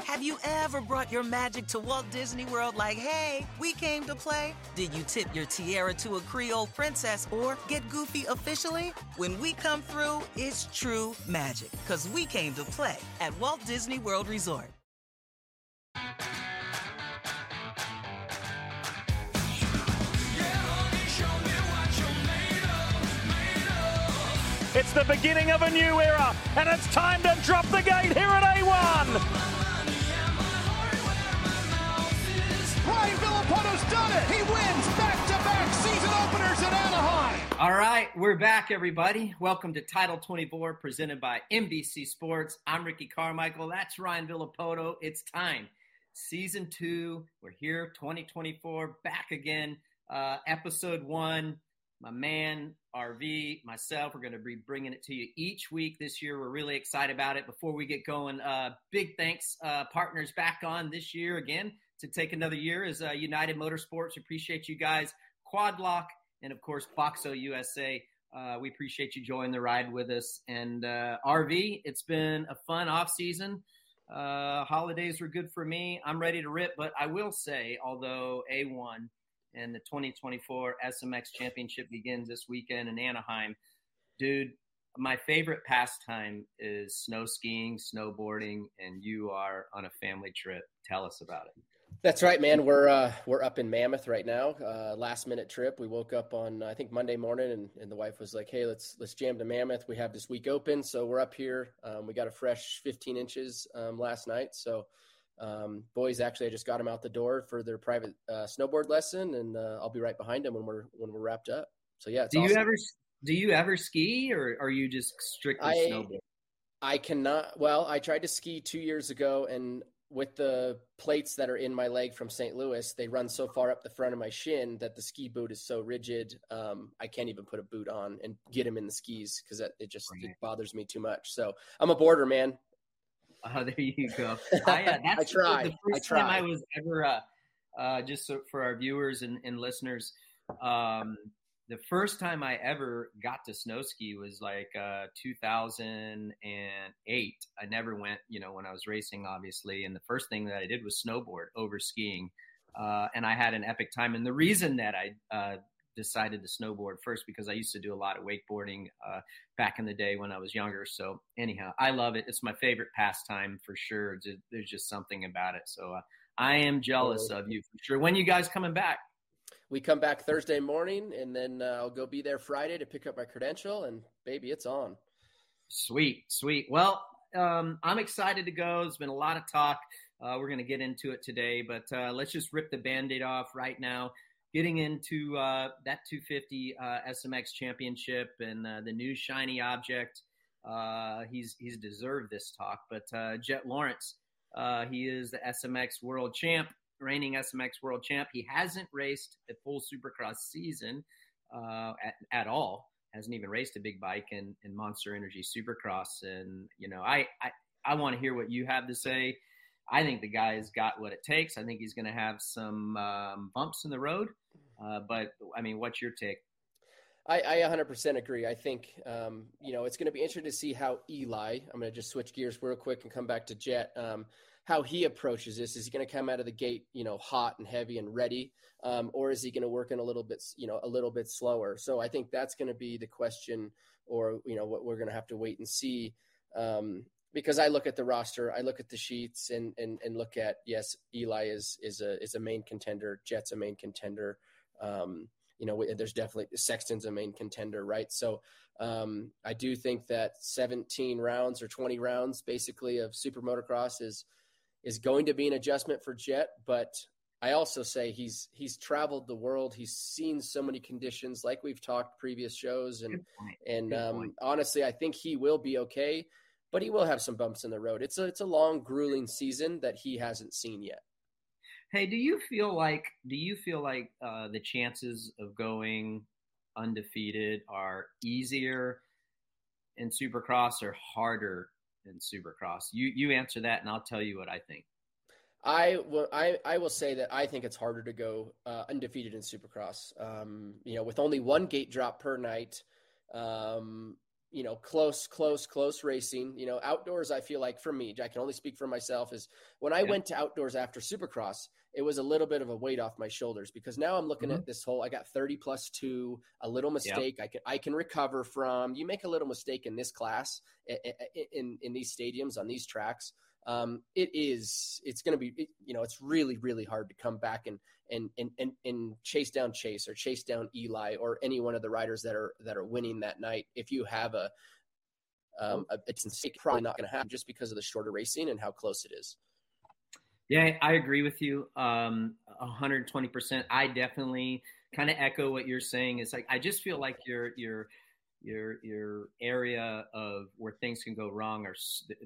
Have you ever brought your magic to Walt Disney World like, hey, we came to play? Did you tip your tiara to a Creole princess or get goofy officially? When we come through, it's true magic, because we came to play at Walt Disney World Resort. It's the beginning of a new era, and it's time to drop the gate here at A1. Brian done it. He wins back-to-back season openers in Anaheim. All right, we're back, everybody. Welcome to Title 24, presented by NBC Sports. I'm Ricky Carmichael. That's Ryan Villopoto. It's time. Season two. We're here, 2024, back again. Uh, episode one. My man, RV, myself, we're going to be bringing it to you each week this year. We're really excited about it. Before we get going, uh, big thanks, uh, partners back on this year again to take another year is uh, United Motorsports. Appreciate you guys. Quad Lock, and of course, Boxo USA. Uh, we appreciate you joining the ride with us. And uh, RV, it's been a fun off season. Uh, holidays were good for me. I'm ready to rip, but I will say, although A1 and the 2024 SMX Championship begins this weekend in Anaheim, dude, my favorite pastime is snow skiing, snowboarding, and you are on a family trip. Tell us about it. That's right, man. We're uh, we're up in Mammoth right now. Uh, last minute trip. We woke up on I think Monday morning, and, and the wife was like, "Hey, let's let's jam to Mammoth. We have this week open, so we're up here. Um, we got a fresh 15 inches um, last night, so." Um, boys, actually, I just got them out the door for their private uh, snowboard lesson, and uh, I'll be right behind them when we're when we're wrapped up. So yeah, do awesome. you ever do you ever ski, or are you just strictly I, snowboard? I cannot. Well, I tried to ski two years ago, and with the plates that are in my leg from St. Louis, they run so far up the front of my shin that the ski boot is so rigid. Um, I can't even put a boot on and get them in the skis because it just right. it bothers me too much. So I'm a boarder man. Oh, there you go. I, uh, that's I try. The first I try. time I was ever, uh, uh, just so for our viewers and, and listeners, um, the first time I ever got to snow ski was like uh, 2008. I never went, you know, when I was racing, obviously. And the first thing that I did was snowboard over skiing. Uh, and I had an epic time. And the reason that I uh, decided to snowboard first because I used to do a lot of wakeboarding uh, back in the day when I was younger. So anyhow, I love it. It's my favorite pastime for sure. There's just something about it. So uh, I am jealous of you for sure. When you guys coming back? We come back Thursday morning, and then uh, I'll go be there Friday to pick up my credential. And baby, it's on. Sweet, sweet. Well, um, I'm excited to go. There's been a lot of talk. Uh, we're going to get into it today, but uh, let's just rip the band aid off right now getting into uh, that 250 uh, SMX championship and uh, the new shiny object. He's he's deserved this talk, but Jett Lawrence, he is the SMX world champ, reigning SMX world champ. He hasn't raced a full Supercross season at, at all. Hasn't even raced a big bike in, in Monster Energy Supercross, and you know I I, I want to hear what you have to say. I think the guy's got what it takes. I think he's going to have some um, bumps in the road. Uh, but I mean, what's your take? I, I 100% agree. I think, um, you know, it's going to be interesting to see how Eli, I'm going to just switch gears real quick and come back to Jett. um, how he approaches this. Is he going to come out of the gate, you know, hot and heavy and ready? Um, or is he going to work in a little bit, you know, a little bit slower? So I think that's going to be the question or, you know, what we're going to have to wait and see. Um, because I look at the roster, I look at the sheets and, and, and look at, yes, Eli is, is a, is a main contender. Jett's a main contender. Um, you know, there's definitely Sexton's a main contender, right? So um, I do think that 17 rounds or 20 rounds, basically, of super motocross is is going to be an adjustment for Jett, But I also say he's he's traveled the world. He's seen so many conditions, like we've talked previous shows, and and um, honestly, I think he will be okay. But he will have some bumps in the road. It's a it's a long, grueling season that he hasn't seen yet. Hey, do you feel like do you feel like uh, the chances of going undefeated are easier in Supercross or harder in Supercross? You you answer that, and I'll tell you what I think. I will. I, I will say that I think it's harder to go uh, undefeated in Supercross. Um, you know, with only one gate drop per night, um, you know, close, close, close racing. You know, outdoors, I feel like for me, I can only speak for myself, is when I yeah. went to outdoors after Supercross, it was a little bit of a weight off my shoulders because now I'm looking mm-hmm. at this whole I got 30 plus two, a little mistake yep. I can I can recover from. You make a little mistake in this class in in, in these stadiums on these tracks. Um, it is it's going to be it, you know it's really really hard to come back and and, and and and chase down Chase or chase down Eli or any one of the riders that are that are winning that night if you have a um, it's probably not going to happen just because of the shorter racing and how close it is. Yeah, I agree with you. Um, 120%. I definitely kind of echo what you're saying. It's like I just feel like your your your your area of where things can go wrong are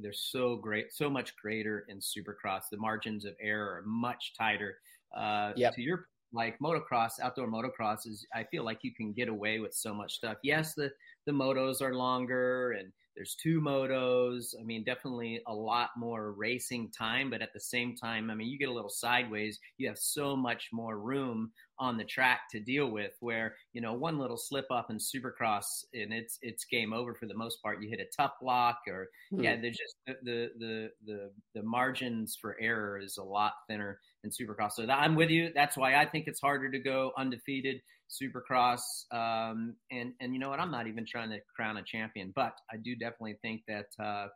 they're so great, so much greater in Supercross. The margins of error are much tighter. Uh, yep. To your like motocross, outdoor motocross is. I feel like you can get away with so much stuff. Yes, the the motos are longer and there's two motos. I mean, definitely a lot more racing time, but at the same time, I mean, you get a little sideways. You have so much more room on the track to deal with. Where you know one little slip up in Supercross and it's it's game over for the most part. You hit a tough block, or mm-hmm. yeah, there's just the, the the the the margins for error is a lot thinner in Supercross. So that, I'm with you. That's why I think it's harder to go undefeated Supercross. Um, and and you know what? I'm not even trying to crown a champion, but I do definitely think that uh,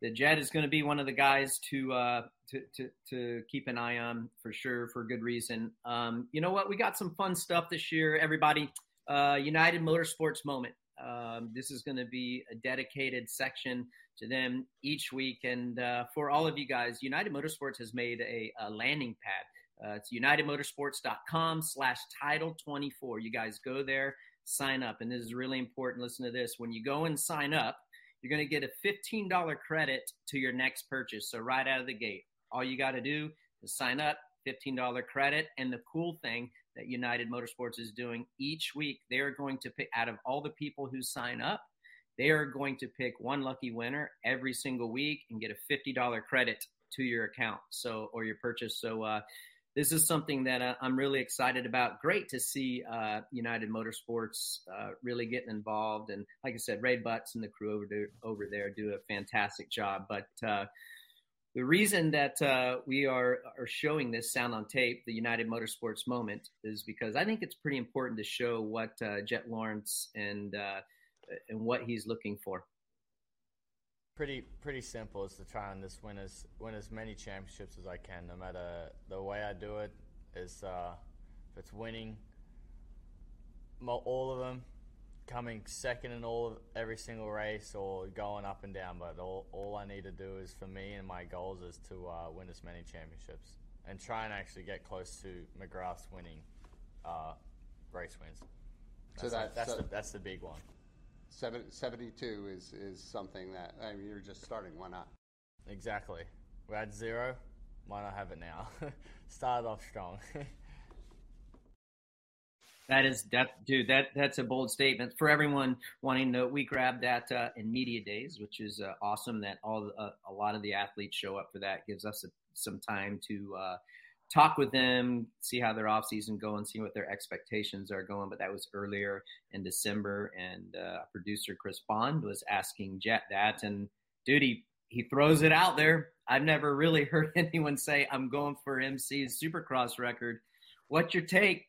the Jett is going to be one of the guys to, uh, to to to keep an eye on for sure for good reason. Um, you know what? We got some fun stuff this year, everybody. Uh, United Motorsports moment. Um, this is going to be a dedicated section to them each week. And uh, for all of you guys, United Motorsports has made a, a landing pad uh, it's unitedmotorsports.com slash title 24. You guys go there, sign up. And this is really important. Listen to this. When you go and sign up, you're going to get a $15 credit to your next purchase. So right out of the gate, all you got to do is sign up, $15 credit. And the cool thing that United Motorsports is doing each week, they are going to pick out of all the people who sign up, they are going to pick one lucky winner every single week and get a $50 credit to your account. So, or your purchase. So, uh, this is something that uh, I'm really excited about. Great to see uh, United Motorsports uh, really getting involved, and like I said, Ray Butts and the crew over over there do a fantastic job. But uh, the reason that uh, we are are showing this sound on tape, the United Motorsports moment, is because I think it's pretty important to show what uh, Jett Lawrence and and what he's looking for pretty pretty simple is to try and just win as win as many championships as I can. No matter the way I do it is uh, if it's winning all of them, coming second in all of every single race, or going up and down. But all all I need to do is for me and my goals is to uh, win as many championships and try and actually get close to McGrath's winning uh, race wins. That's, so that, that's so the that's the big one. 72 is, is something that, I mean, you're just starting. Why not? Exactly. We're at zero. Why not have it now? Start off strong. that is that dude. That that's a bold statement for everyone wanting to. We grabbed that uh, in media days, which is uh, awesome. That all uh, a lot of the athletes show up for that. Gives us a, some time to uh, talk with them, see how their off season going, see what their expectations are going. But that was earlier in December, and uh, producer Chris Bond was asking Jett that, and dude, he, he throws it out there. I've never really heard anyone say I'm going for MC's Supercross record. What's your take?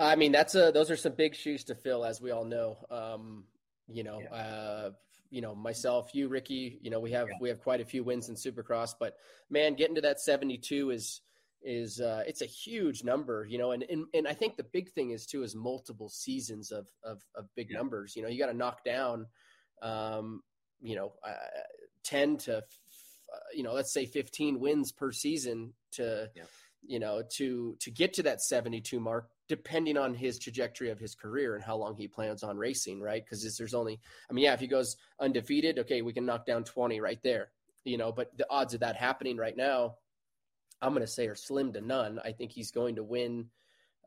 I mean, that's a those are some big shoes to fill, as we all know. Um, you know, yeah. uh, you know myself, you, Ricky. You know, we have yeah. we have quite a few wins in Supercross, but man, getting to that 72 is is uh, it's a huge number, you know, and, and and I think the big thing is too is multiple seasons of of, of big yeah. numbers. You know, you got to knock down, um, you know, uh, ten to, uh, you know, let's say fifteen wins per season to, yeah. you know, to to get to that seventy two mark, depending on his trajectory of his career and how long he plans on racing, right? Because there's only, I mean, yeah, if he goes undefeated, okay, we can knock down twenty right there, you know, but the odds of that happening right now I'm going to say are slim to none. I think he's going to win.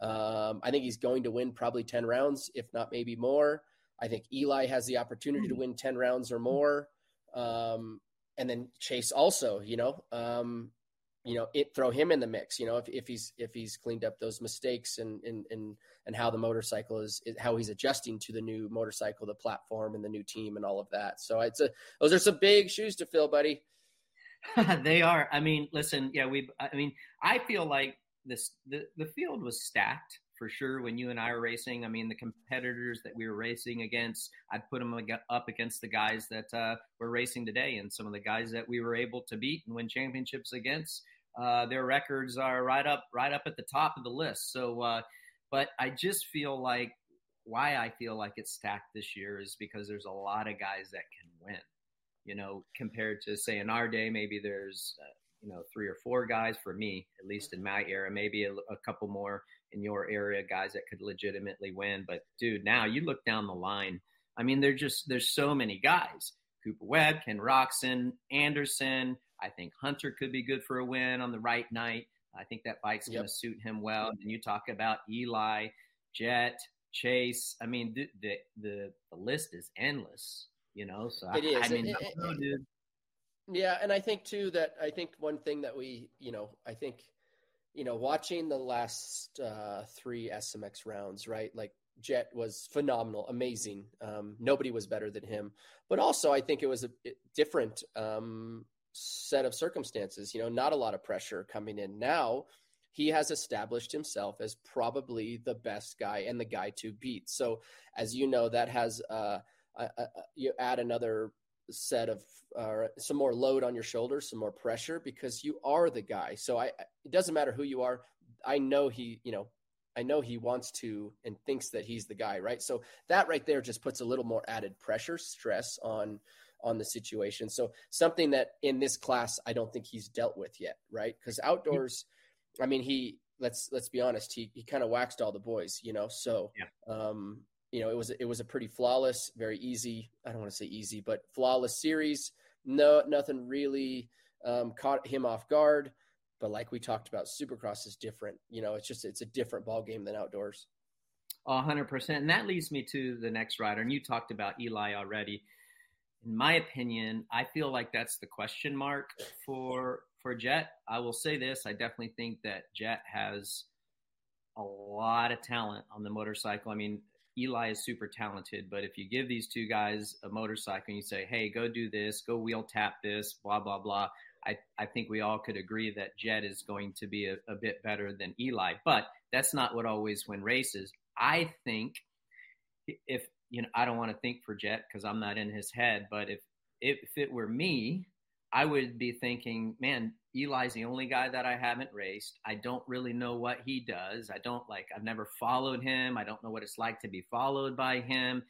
Um, I think he's going to win probably 10 rounds, if not maybe more. I think Eli has the opportunity to hmm. win 10 rounds or more. Um, and then Chase also, you know, um, you know, it throw him in the mix. You know, if, if he's if he's cleaned up those mistakes and and and and how the motorcycle is, how he's adjusting to the new motorcycle, the platform, and the new team, and all of that. So it's a those are some big shoes to fill, buddy. they are. I mean, listen, yeah, we. I mean, I feel like this the the field was stacked for sure when you and I were racing. I mean, the competitors that we were racing against, I'd put them up against the guys that uh, were racing today, and some of the guys that we were able to beat and win championships against. Uh, their records are right up, right up at the top of the list. So, uh, but I just feel like why I feel like it's stacked this year is because there's a lot of guys that can win. You know, compared to say in our day, maybe there's uh, you know three or four guys for me, at least in my era, maybe a, a couple more in your area, guys that could legitimately win. But dude, now you look down the line. I mean, there's just there's so many guys. Cooper Webb, Ken Roczen, Anderson, I think Hunter could be good for a win on the right night. I think that bike's yep. going to suit him well. And you talk about Eli, Jet, Chase. I mean, the the the, the list is endless. You know, so it I, is. I mean, it, it, yeah, and I think too that I think one thing that we, you know, I think, you know, watching the last uh, three SMX rounds, right? Like Jet was phenomenal, amazing. Um, nobody was better than him. But also, I think it was a different um, set of circumstances. You know, not a lot of pressure coming in. Now he has established himself as probably the best guy and the guy to beat. So, as you know, that has uh, a, a, you add another set of uh, some more load on your shoulders, some more pressure because you are the guy. So I, it doesn't matter who you are. I know he, you know, I know he wants to and thinks that he's the guy, right? So that right there just puts a little more added pressure, stress on on the situation. So something that in this class I don't think he's dealt with yet, right? Because outdoors, I mean, he let's let's be honest, he he kind of waxed all the boys, you know. So yeah. um, you know, it was it was a pretty flawless, very easy. I don't want to say easy, but flawless series. No, nothing really um, caught him off guard. But like we talked about, Supercross is different. You know, it's just it's a different ball game than outdoors. hundred percent, and that leads me to the next rider. And you talked about Eli already in my opinion, I feel like that's the question mark for for Jett. I will say this: I definitely think that Jett has a lot of talent on the motorcycle. I mean, Eli is super talented, but if you give these two guys a motorcycle and you say, "Hey, go do this, go wheel tap this," blah blah blah, I I think we all could agree that Jett is going to be a, a bit better than Eli. But that's not what always win races. I think if you know, I don't want to think for Jett because I'm not in his head. But if if it were me, I would be thinking, man, Eli's the only guy that I haven't raced. I don't really know what he does. I don't like. I've never followed him. I don't know what it's like to be followed by him.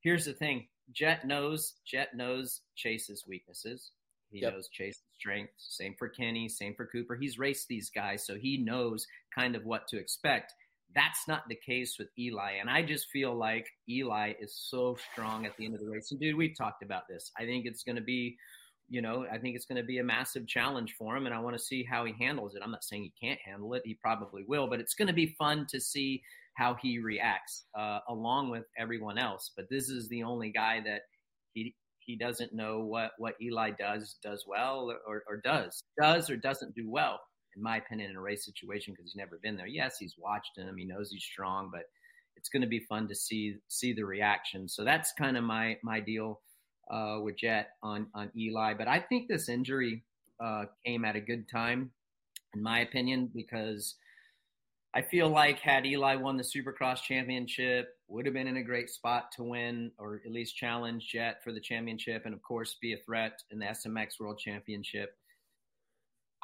Here's the thing: Jett knows. Jett knows Chase's weaknesses. He yep. knows Chase's strengths. Same for Kenny. Same for Cooper. He's raced these guys, so he knows kind of what to expect. That's not the case with Eli. And I just feel like Eli is so strong at the end of the race. And dude, we've talked about this. I think it's going to be, you know, I think it's going to be a massive challenge for him. And I want to see how he handles it. I'm not saying he can't handle it. He probably will, but it's going to be fun to see how he reacts uh, along with everyone else. But this is the only guy that he, he doesn't know what, what Eli does, does well or, or does, does or doesn't do well in my opinion, in a race situation because he's never been there. Yes, he's watched him, he knows he's strong, but it's going to be fun to see see the reaction. So that's kind of my my deal uh, with Jett on on Eli. But I think this injury uh, came at a good time, in my opinion, because I feel like had Eli won the Supercross championship, would have been in a great spot to win or at least challenge Jett for the championship, and of course be a threat in the SMX World Championship.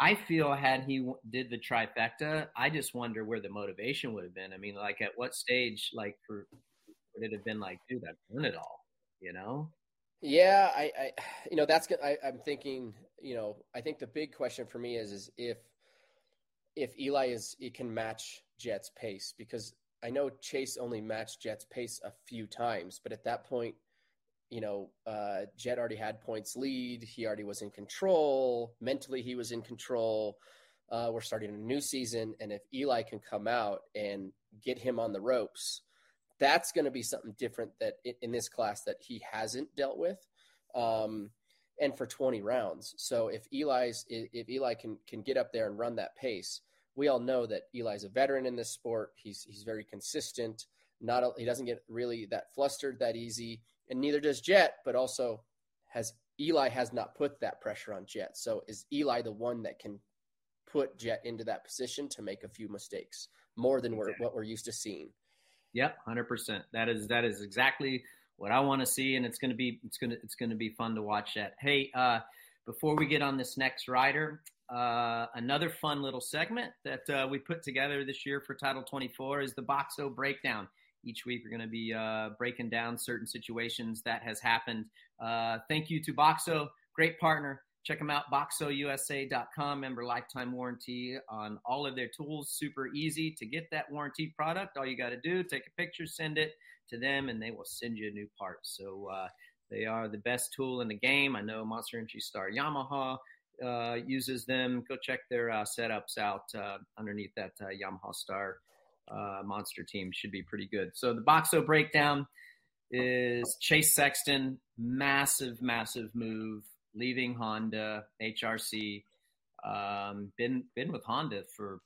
I feel had he did the trifecta, I just wonder where the motivation would have been. I mean, like at what stage, like for would it have been like, dude, I've won it all, you know? Yeah, I, I you know, that's good. I, I'm thinking, you know, I think the big question for me is, is if, if Eli is, it can match Jett's pace because I know Chase only matched Jett's pace a few times, but at that point, you know, uh, Jett already had points lead. He already was in control. Mentally, he was in control. Uh, we're starting a new season. And if Eli can come out and get him on the ropes, that's going to be something different that in this class that he hasn't dealt with. Um, and for 20 rounds. So if Eli's if Eli can can get up there and run that pace, we all know that Eli's a veteran in this sport. He's he's very consistent. Not a, he doesn't get really that flustered that easy, and neither does Jett, But also has Eli has not put that pressure on Jett. So is Eli the one that can put Jett into that position to make a few mistakes more than we're, what we're used to seeing? Yep, hundred percent. That is that is exactly what I want to see, and it's going to be it's going to it's to be fun to watch that. Hey, uh, before we get on this next rider, uh, another fun little segment that uh, we put together this year for Title 24 is the Boxo Breakdown. Each week, we're going to be uh, breaking down certain situations that has happened. Uh, thank you to Boxo, great partner. Check them out, boxousa.com. Member lifetime warranty on all of their tools. Super easy to get that warranty product. All you got to do, take a picture, send it to them, and they will send you a new part. So uh, they are the best tool in the game. I know Monster Energy Star Yamaha uh, uses them. Go check their uh, setups out uh, underneath that uh, Yamaha Star uh, Monster team. Should be pretty good. So the Boxo breakdown is Chase Sexton, massive, massive move, leaving Honda HRC. Um, been been with Honda for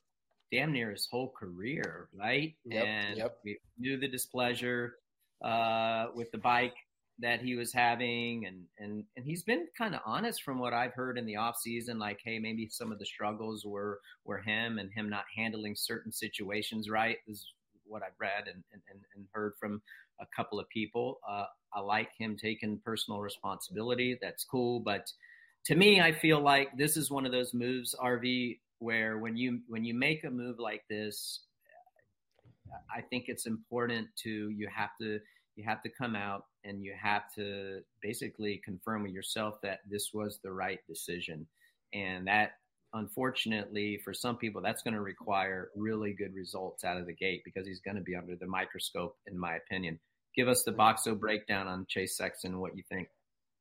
damn near his whole career, right? Yep, and yep. we knew the displeasure uh, with the bike that he was having and and and he's been kind of honest from what I've heard in the off season like hey maybe some of the struggles were were him and him not handling certain situations right is what I've read and and, and heard from a couple of people. Uh, I like him taking personal responsibility that's cool but to me I feel like this is one of those moves RV where when you when you make a move like this I think it's important to you have to you have to come out and you have to basically confirm with yourself that this was the right decision. And that, unfortunately, for some people, that's going to require really good results out of the gate because he's going to be under the microscope, in my opinion. Give us the Boxo breakdown on Chase Sexton, what you think.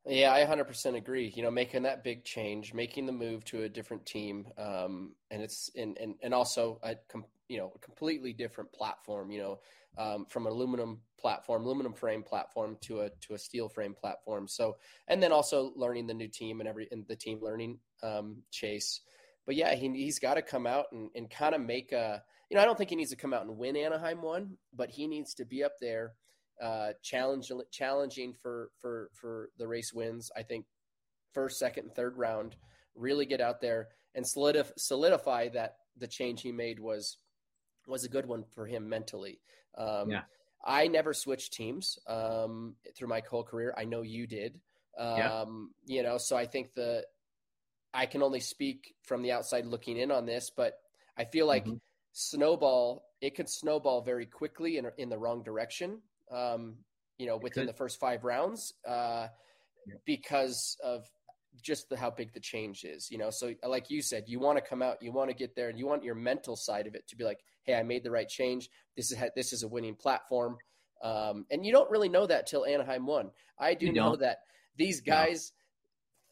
Yeah, I 100% agree. You know, making that big change, making the move to a different team, um, and it's and and and also a com- you know a completely different platform. You know, um, from an aluminum platform, aluminum frame platform to a to a steel frame platform. So, and then also learning the new team and every and the team learning um, Chase. But yeah, he he's got to come out and and kind of make a. You know, I don't think he needs to come out and win Anaheim one, but he needs to be up there uh, challenge, challenging for for for the race wins. I think first, second, and third round really get out there and solidify, solidify that the change he made was was a good one for him mentally. Um, yeah. I never switched teams um, through my whole career. I know you did. Um, yeah. You know, so I think the I can only speak from the outside looking in on this, but I feel like mm-hmm. snowball it could snowball very quickly in in the wrong direction um, you know, within the first five rounds uh, yeah. because of just the, how big the change is, you know. So, like you said, you want to come out, you want to get there, and you want your mental side of it to be like, "Hey, I made the right change. This is this is a winning platform." Um, and you don't really know that till Anaheim won. I do you know don't. that these guys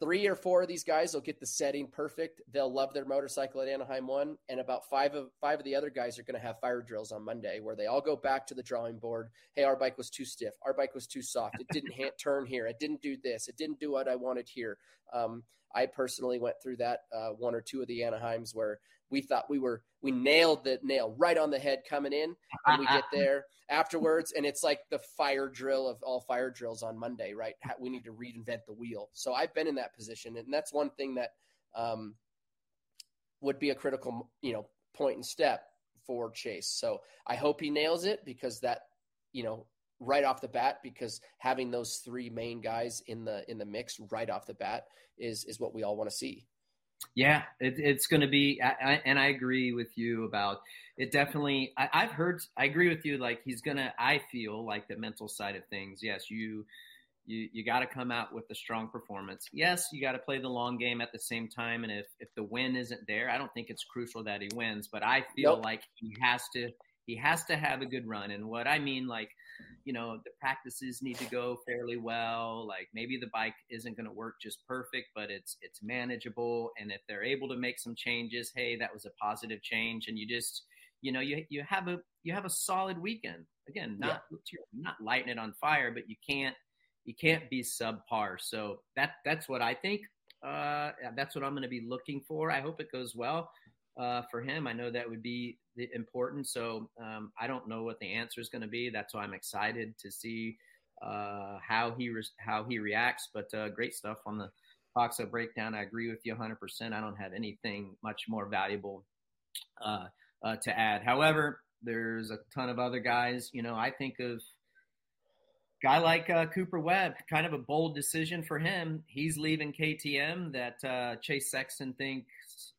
three or four of these guys will get the setting perfect. They'll love their motorcycle at Anaheim one, and about five of five of the other guys are going to have fire drills on Monday, where they all go back to the drawing board. Hey, our bike was too stiff. Our bike was too soft. It didn't ha- turn here. It didn't do this. It didn't do what I wanted here. Um, I personally went through that uh, one or two of the Anaheims where we thought we were we nailed the nail right on the head coming in, and we get there afterwards, and it's like the fire drill of all fire drills on Monday, right? We need to reinvent the wheel. So I've been in that position, and that's one thing that um, would be a critical, you know, point and step for Chase. So I hope he nails it because that, you know, right off the bat because having those three main guys in the in the mix right off the bat is is what we all want to see. Yeah, it, it's going to be, I, and I agree with you about it. Definitely, I, I've heard. I agree with you. Like he's gonna. I feel like the mental side of things. Yes, you you you got to come out with a strong performance. Yes, you got to play the long game at the same time. And if if the win isn't there, I don't think it's crucial that he wins. But I feel nope. like he has to he has to have a good run. And what I mean, like, you know, the practices need to go fairly well. Like maybe the bike isn't going to work just perfect, but it's it's manageable. And if they're able to make some changes, hey, that was a positive change. And you just, you know, you you have a you have a solid weekend. Again, not yeah. not lighting it on fire, but you can't you can't be subpar. So that that's what I think. Uh, that's what I'm going to be looking for. I hope it goes well uh, for him. I know that would be important. So um, I don't know what the answer is going to be. That's why I'm excited to see uh, how he re- how he reacts. But uh, great stuff on the Boxo breakdown. I agree with you 100. percent I don't have anything much more valuable uh, uh, to add. However, there's a ton of other guys. You know, I think of guy like uh, Cooper Webb, kind of a bold decision for him. He's leaving KTM. That uh, Chase Sexton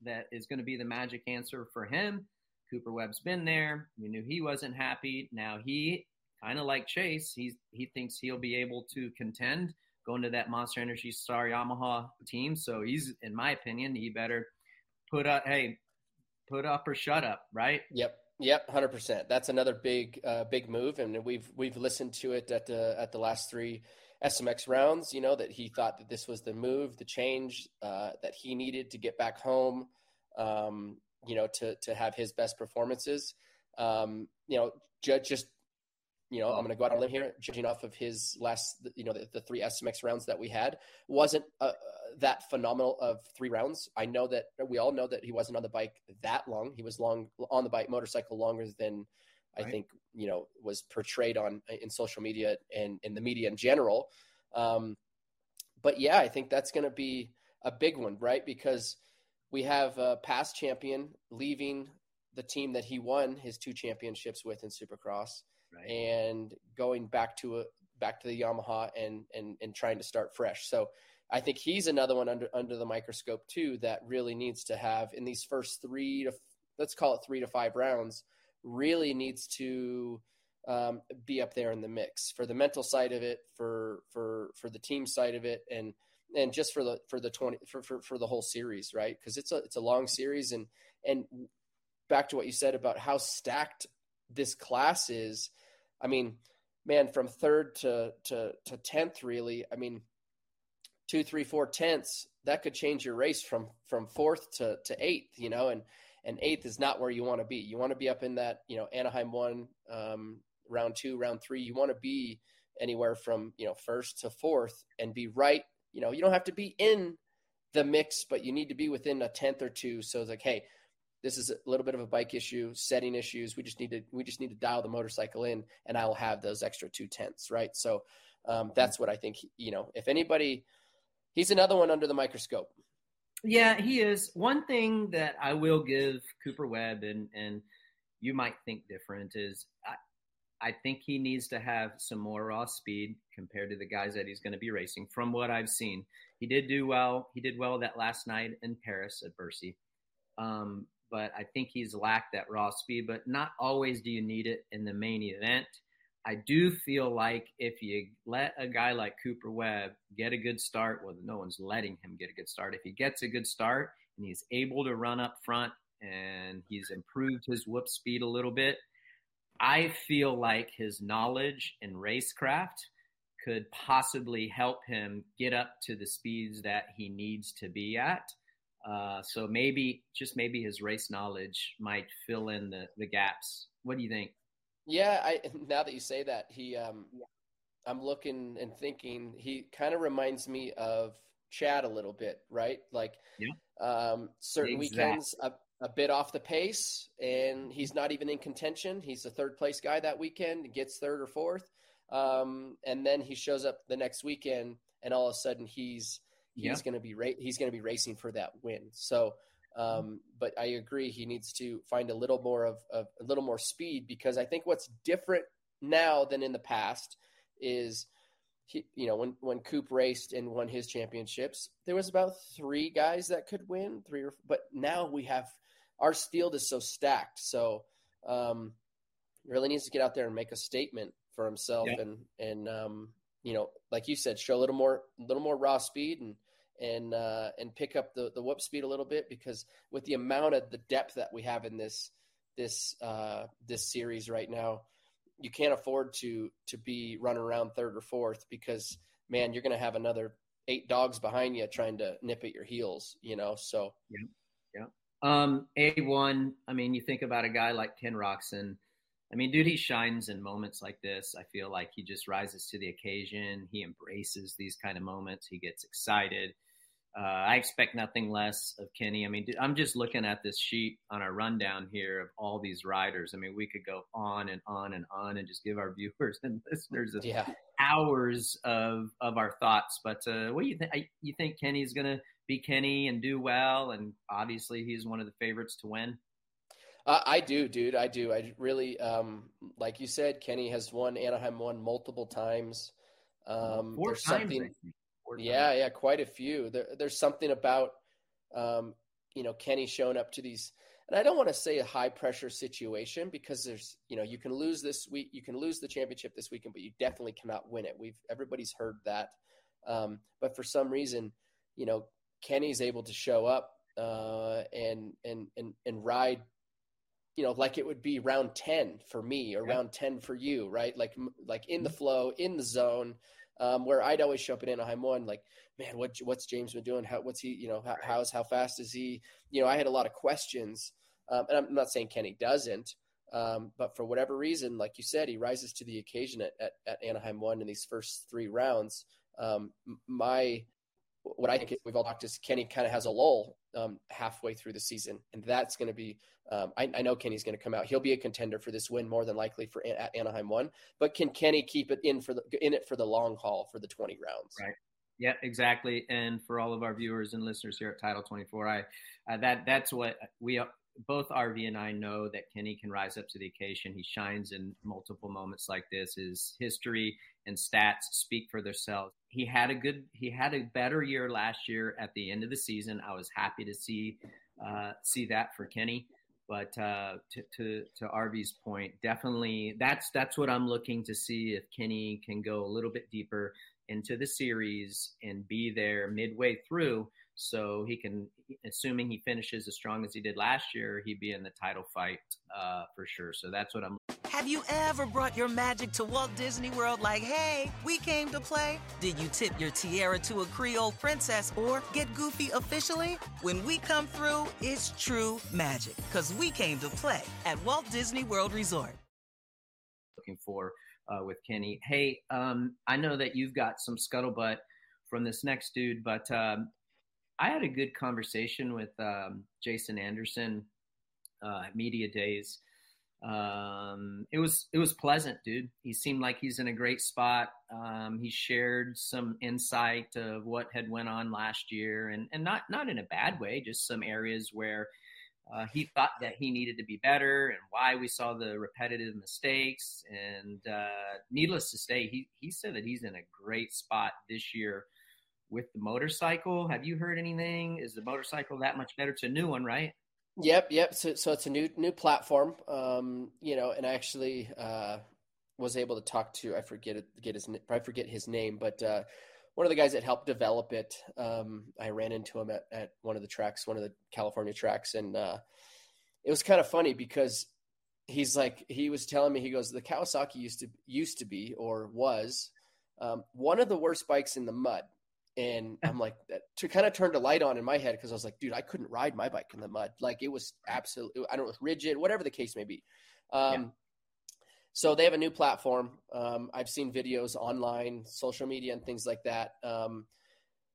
that is going to be the magic answer for him. Cooper Webb's been there. We knew he wasn't happy. Now he kind of like Chase. He's he thinks he'll be able to contend going to that Monster Energy Star Yamaha team. So he's, in my opinion, he better put up. Hey, put up or shut up, right? Yep. Yep, hundred percent. That's another big, uh, big move, and we've we've listened to it at the at the last three SMX rounds. You know that he thought that this was the move, the change uh, that he needed to get back home. Um, you know, to to have his best performances. Um, you know, just just you know, I'm going to go out on a limb here, judging off of his last, you know, the, the three SMX rounds that we had, wasn't uh, that phenomenal of three rounds. I know that we all know that he wasn't on the bike that long. He was long on the bike motorcycle longer than I think you know was portrayed on in social media and in the media in general. Um, but yeah, I think that's going to be a big one, right? Because we have a past champion leaving the team that he won his two championships with in Supercross, right. and going back to a back to the Yamaha and and and trying to start fresh. So I think he's another one under under the microscope too that really needs to have in these first three to let's call it three to five rounds really needs to um, be up there in the mix for the mental side of it for for for the team side of it and and just for the for the 20 for for, for the whole series right because it's a it's a long series and and back to what you said about how stacked this class is i mean man from third to to to 10th really i mean two, three, four tenths, that could change your race from from fourth to to eighth. You know, and and eighth is not where you want to be. You want to be up in that you know Anaheim one, um, round two, round three. You want to be anywhere from you know first to fourth and be right. You know, you don't have to be in the mix, but you need to be within a tenth or two. So it's like, hey, this is a little bit of a bike issue, setting issues. We just need to we just need to dial the motorcycle in, and I will have those extra two tenths, right? So um, that's what I think. You know, if anybody he's another one under the microscope. Yeah, he is. One thing that I will give Cooper Webb, and and you might think different, is I, I think he needs to have some more raw speed compared to the guys that he's going to be racing. From what I've seen, he did do well. He did well that last night in Paris at Bercy. Um, but I think he's lacked that raw speed. But not always do you need it in the main event. I do feel like if you let a guy like Cooper Webb get a good start, well, no one's letting him get a good start. If he gets a good start and he's able to run up front and he's improved his whoop speed a little bit, I feel like his knowledge and racecraft could possibly help him get up to the speeds that he needs to be at. Uh, so maybe, just maybe his race knowledge might fill in the, the gaps. What do you think? Yeah, I now that you say that, he um I'm looking and thinking he kind of reminds me of Chad a little bit, right? Like yeah. um certain exactly. weekends a, a bit off the pace and he's not even in contention. He's the third place guy that weekend, gets third or fourth. Um and then he shows up the next weekend and all of a sudden he's he's yeah. going to be ra- he's going to be racing for that win. So um, but I agree he needs to find a little more of, of a little more speed because I think what's different now than in the past is he, you know, when when Coop raced and won his championships, there was about three guys that could win, three or but now we have our field is so stacked. So um, really needs to get out there and make a statement for himself yeah. and and um, you know, like you said, show a little more a little more raw speed and and uh, and pick up the the whoop speed a little bit because with the amount of the depth that we have in this this uh, this series right now, you can't afford to to be running around third or fourth because man, you're going to have another eight dogs behind you trying to nip at your heels, you know. So yeah, yeah. Um, a one. I mean, you think about a guy like Ken Roczen. I mean, dude, he shines in moments like this. I feel like he just rises to the occasion. He embraces these kind of moments. He gets excited. Uh, I expect nothing less of Kenny. I mean, I'm just looking at this sheet on our rundown here of all these riders. I mean, we could go on and on and on and just give our viewers and listeners yeah. hours of of our thoughts. But uh, what do you think? You think Kenny's going to be Kenny and do well? And obviously, he's one of the favorites to win. Uh, I do, dude. I do. I really, um, like you said, Kenny has won Anaheim one multiple times. Um, Four there's times, something, Four yeah, times. yeah, quite a few. There, there's something about, um, you know, Kenny showing up to these, and I don't want to say a high pressure situation because there's, you know, you can lose this week, you can lose the championship this weekend, but you definitely cannot win it. We've everybody's heard that, um, but for some reason, you know, Kenny's able to show up uh, and and and and ride you know like it would be round 10 for me or Yeah. round 10 for you right? Like like in the flow in the zone um, where I'd always show up at Anaheim one like man what what's James been doing? How what's he you know how, how's how fast is he? You know I had a lot of questions um, and I'm not saying Kenny doesn't um, but for whatever reason like you said he rises to the occasion at, at, at Anaheim one in these first three rounds. Um, my what I think we've all talked is Kenny kind of has a lull um, halfway through the season, and that's going to be. Um, I, I know Kenny's going to come out. He'll be a contender for this win more than likely for at Anaheim one. But can Kenny keep it in for the in it for the long haul for the twenty rounds? Right. Yeah, exactly. And for all of our viewers and listeners here at Title 24, I uh, that that's what we both RV and I know that Kenny can rise up to the occasion. He shines in multiple moments like this. His history and stats speak for themselves. He had a good, he had a better year last year at the end of the season. I was happy to see uh, see that for Kenny. But uh, to, to to RV's point, definitely that's that's what I'm looking to see if Kenny can go a little bit deeper into the series and be there midway through so he can assuming he finishes as strong as he did last year he'd be in the title fight uh, for sure so that's what i'm Have you ever brought your magic to Walt Disney World like, hey, we came to play? Did you tip your tiara to a Creole princess or get goofy officially? When we come through, it's true magic because we came to play at Walt Disney World Resort. looking for uh, with kenny hey um, i know that you've got some scuttlebutt from this next dude but um, i had a good conversation with um, jason anderson uh, media days um, it was it was pleasant, dude. He seemed like he's in a great spot. Um, he shared some insight of what had went on last year, and and not not in a bad way, just some areas where uh, he thought that he needed to be better, and why we saw the repetitive mistakes. And uh, needless to say, he he said that he's in a great spot this year with the motorcycle. Have you heard anything? Is the motorcycle that much better? It's a new one, right? Yep, yep. So, so it's a new new platform, um, you know, and I actually uh, was able to talk to I forget get his I forget his name, but uh, one of the guys that helped develop it. Um, I ran into him at, at one of the tracks, one of the California tracks, and uh, it was kind of funny because he's like he was telling me he goes the Kawasaki used to used to be or was um, one of the worst bikes in the mud. And I'm like, that to kind of turned a light on in my head because I was like, dude, I couldn't ride my bike in the mud. Like it was absolutely, I don't know, rigid, whatever the case may be. Um, Yeah. So they have a new platform. Um, I've seen videos online, social media, and things like that. Um,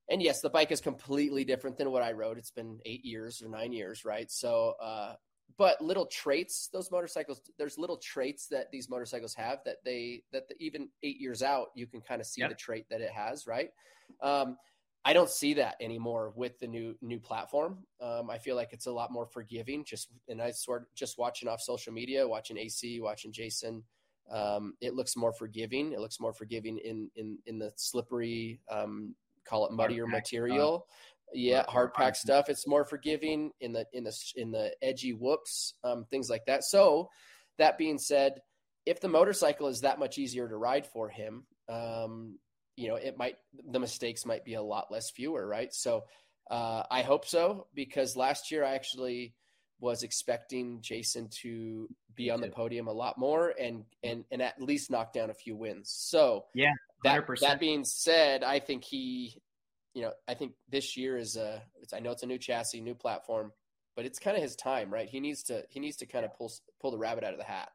and yes, the bike is completely different than what I rode. It's been eight years or nine years, right? So, uh, but little traits, those motorcycles, there's little traits that these motorcycles have that they, that the, even eight years out, you can kind of see Yep. the trait that it has, right? Um, I don't see that anymore with the new new platform. Um, I feel like it's a lot more forgiving. Just and I sort just watching off social media, watching AC, watching Jason. Um, it looks more forgiving. It looks more forgiving in in in the slippery, um, call it muddier material. Yeah, Hard- pack stuff. It's more forgiving in the in the in the edgy whoops, um, things like that. So, that being said, if the motorcycle is that much easier to ride for him, um, you know, it might the mistakes might be a lot less fewer, right? So, uh, I hope so because last year I actually was expecting Jason to be on the podium a lot more and and and at least knock down a few wins. So Yeah, that 100%. that being said, I think he, you know, I think this year is a. I know it's a new chassis, new platform, but it's kind of his time, right? He needs to he needs to kind of pull pull the rabbit out of the hat.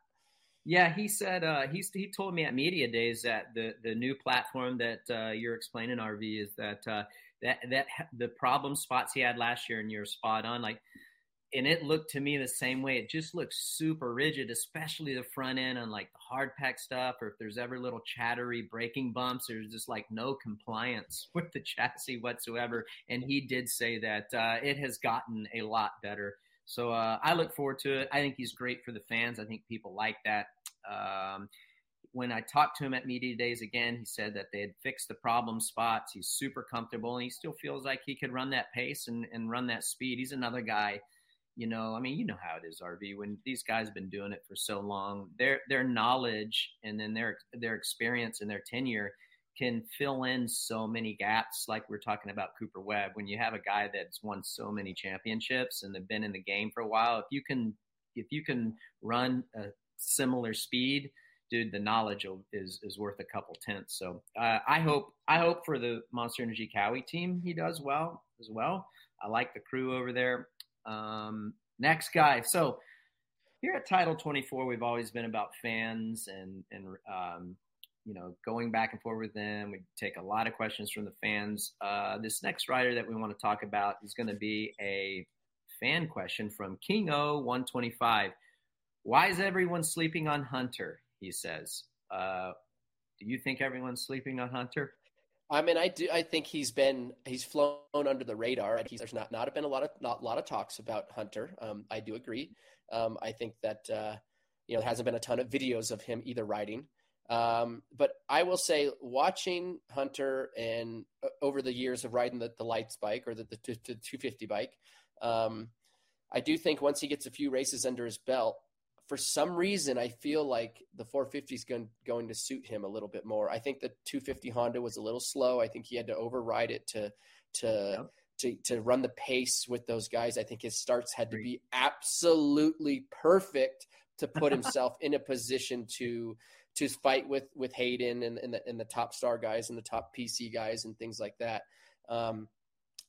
Yeah, he said uh, he he told me at media days that the the new platform that uh, you're explaining, RV, is that uh, that that the problem spots he had last year and you're spot on. Like, and it looked to me the same way. It just looks super rigid, especially the front end and like the hard pack stuff. Or if there's ever little chattery braking bumps, there's just like no compliance with the chassis whatsoever. And he did say that uh, it has gotten a lot better. So uh, I look forward to it. I think he's great for the fans. I think people like that. Um, when I talked to him at media days again, he said that they had fixed the problem spots. He's super comfortable and he still feels like he could run that pace and, and run that speed. He's another guy, you know, I mean, you know how it is, RV, when these guys have been doing it for so long, their, their knowledge and then their, their experience and their tenure can fill in so many gaps. Like we're talking about Cooper Webb, when you have a guy that's won so many championships and they've been in the game for a while, if you can, if you can run a similar speed, dude, the knowledge is is worth a couple tenths. So uh, I hope I hope for the Monster Energy Cowie team he does well as well. I like the crew over there. Um, next guy, so here at Title 24, we've always been about fans and and um, you know going back and forth with them. We take a lot of questions from the fans. Uh, this next rider that we want to talk about is going to be a fan question from King O 125. Why is everyone sleeping on Hunter? He says. Uh, do you think everyone's sleeping on Hunter? I mean, I do. I think he's been he's flown under the radar. He's, there's not not been a lot of not a lot of talks about Hunter. Um, I do agree. Um, I think that uh, you know there hasn't been a ton of videos of him either riding. Um, but I will say, watching Hunter and uh, over the years of riding the, the lights bike or the, the, the 250 bike, um, I do think once he gets a few races under his belt, for some reason, I feel like the 450 is going, going to suit him a little bit more. I think the 250 Honda was a little slow. I think he had to override it to to yeah. to to run the pace with those guys. I think his starts had to be absolutely perfect to put himself in a position to to fight with with Haiden and, and the and the top star guys and the top PC guys and things like that. Um,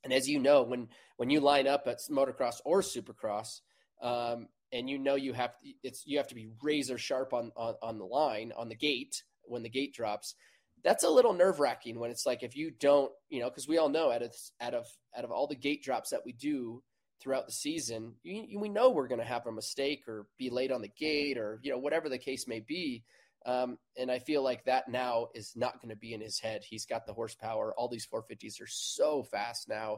and as you know, when when you line up at motocross or supercross, um, and you know you have to, it's you have to be razor sharp on, on on the line on the gate when the gate drops that's a little nerve wracking when it's like if you don't you know because we all know out of out of out of all the gate drops that we do throughout the season you, you, we know we're going to have a mistake or be late on the gate or you know whatever the case may be um, and I feel like that now is not going to be in his head. He's got the horsepower. All these 450s are so fast now.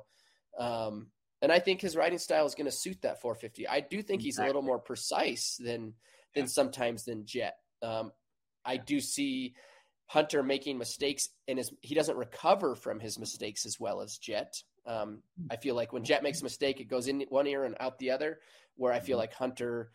Um, and I think his riding style is going to suit that 450. I do think he's a little more precise than than yeah. sometimes than Jett. Um, I do see Hunter making mistakes, and his, he doesn't recover from his mistakes as well as Jett. Um, hmm. I feel like when Jett makes a mistake, it goes in one ear and out the other. Where I feel mm-hmm. like Hunter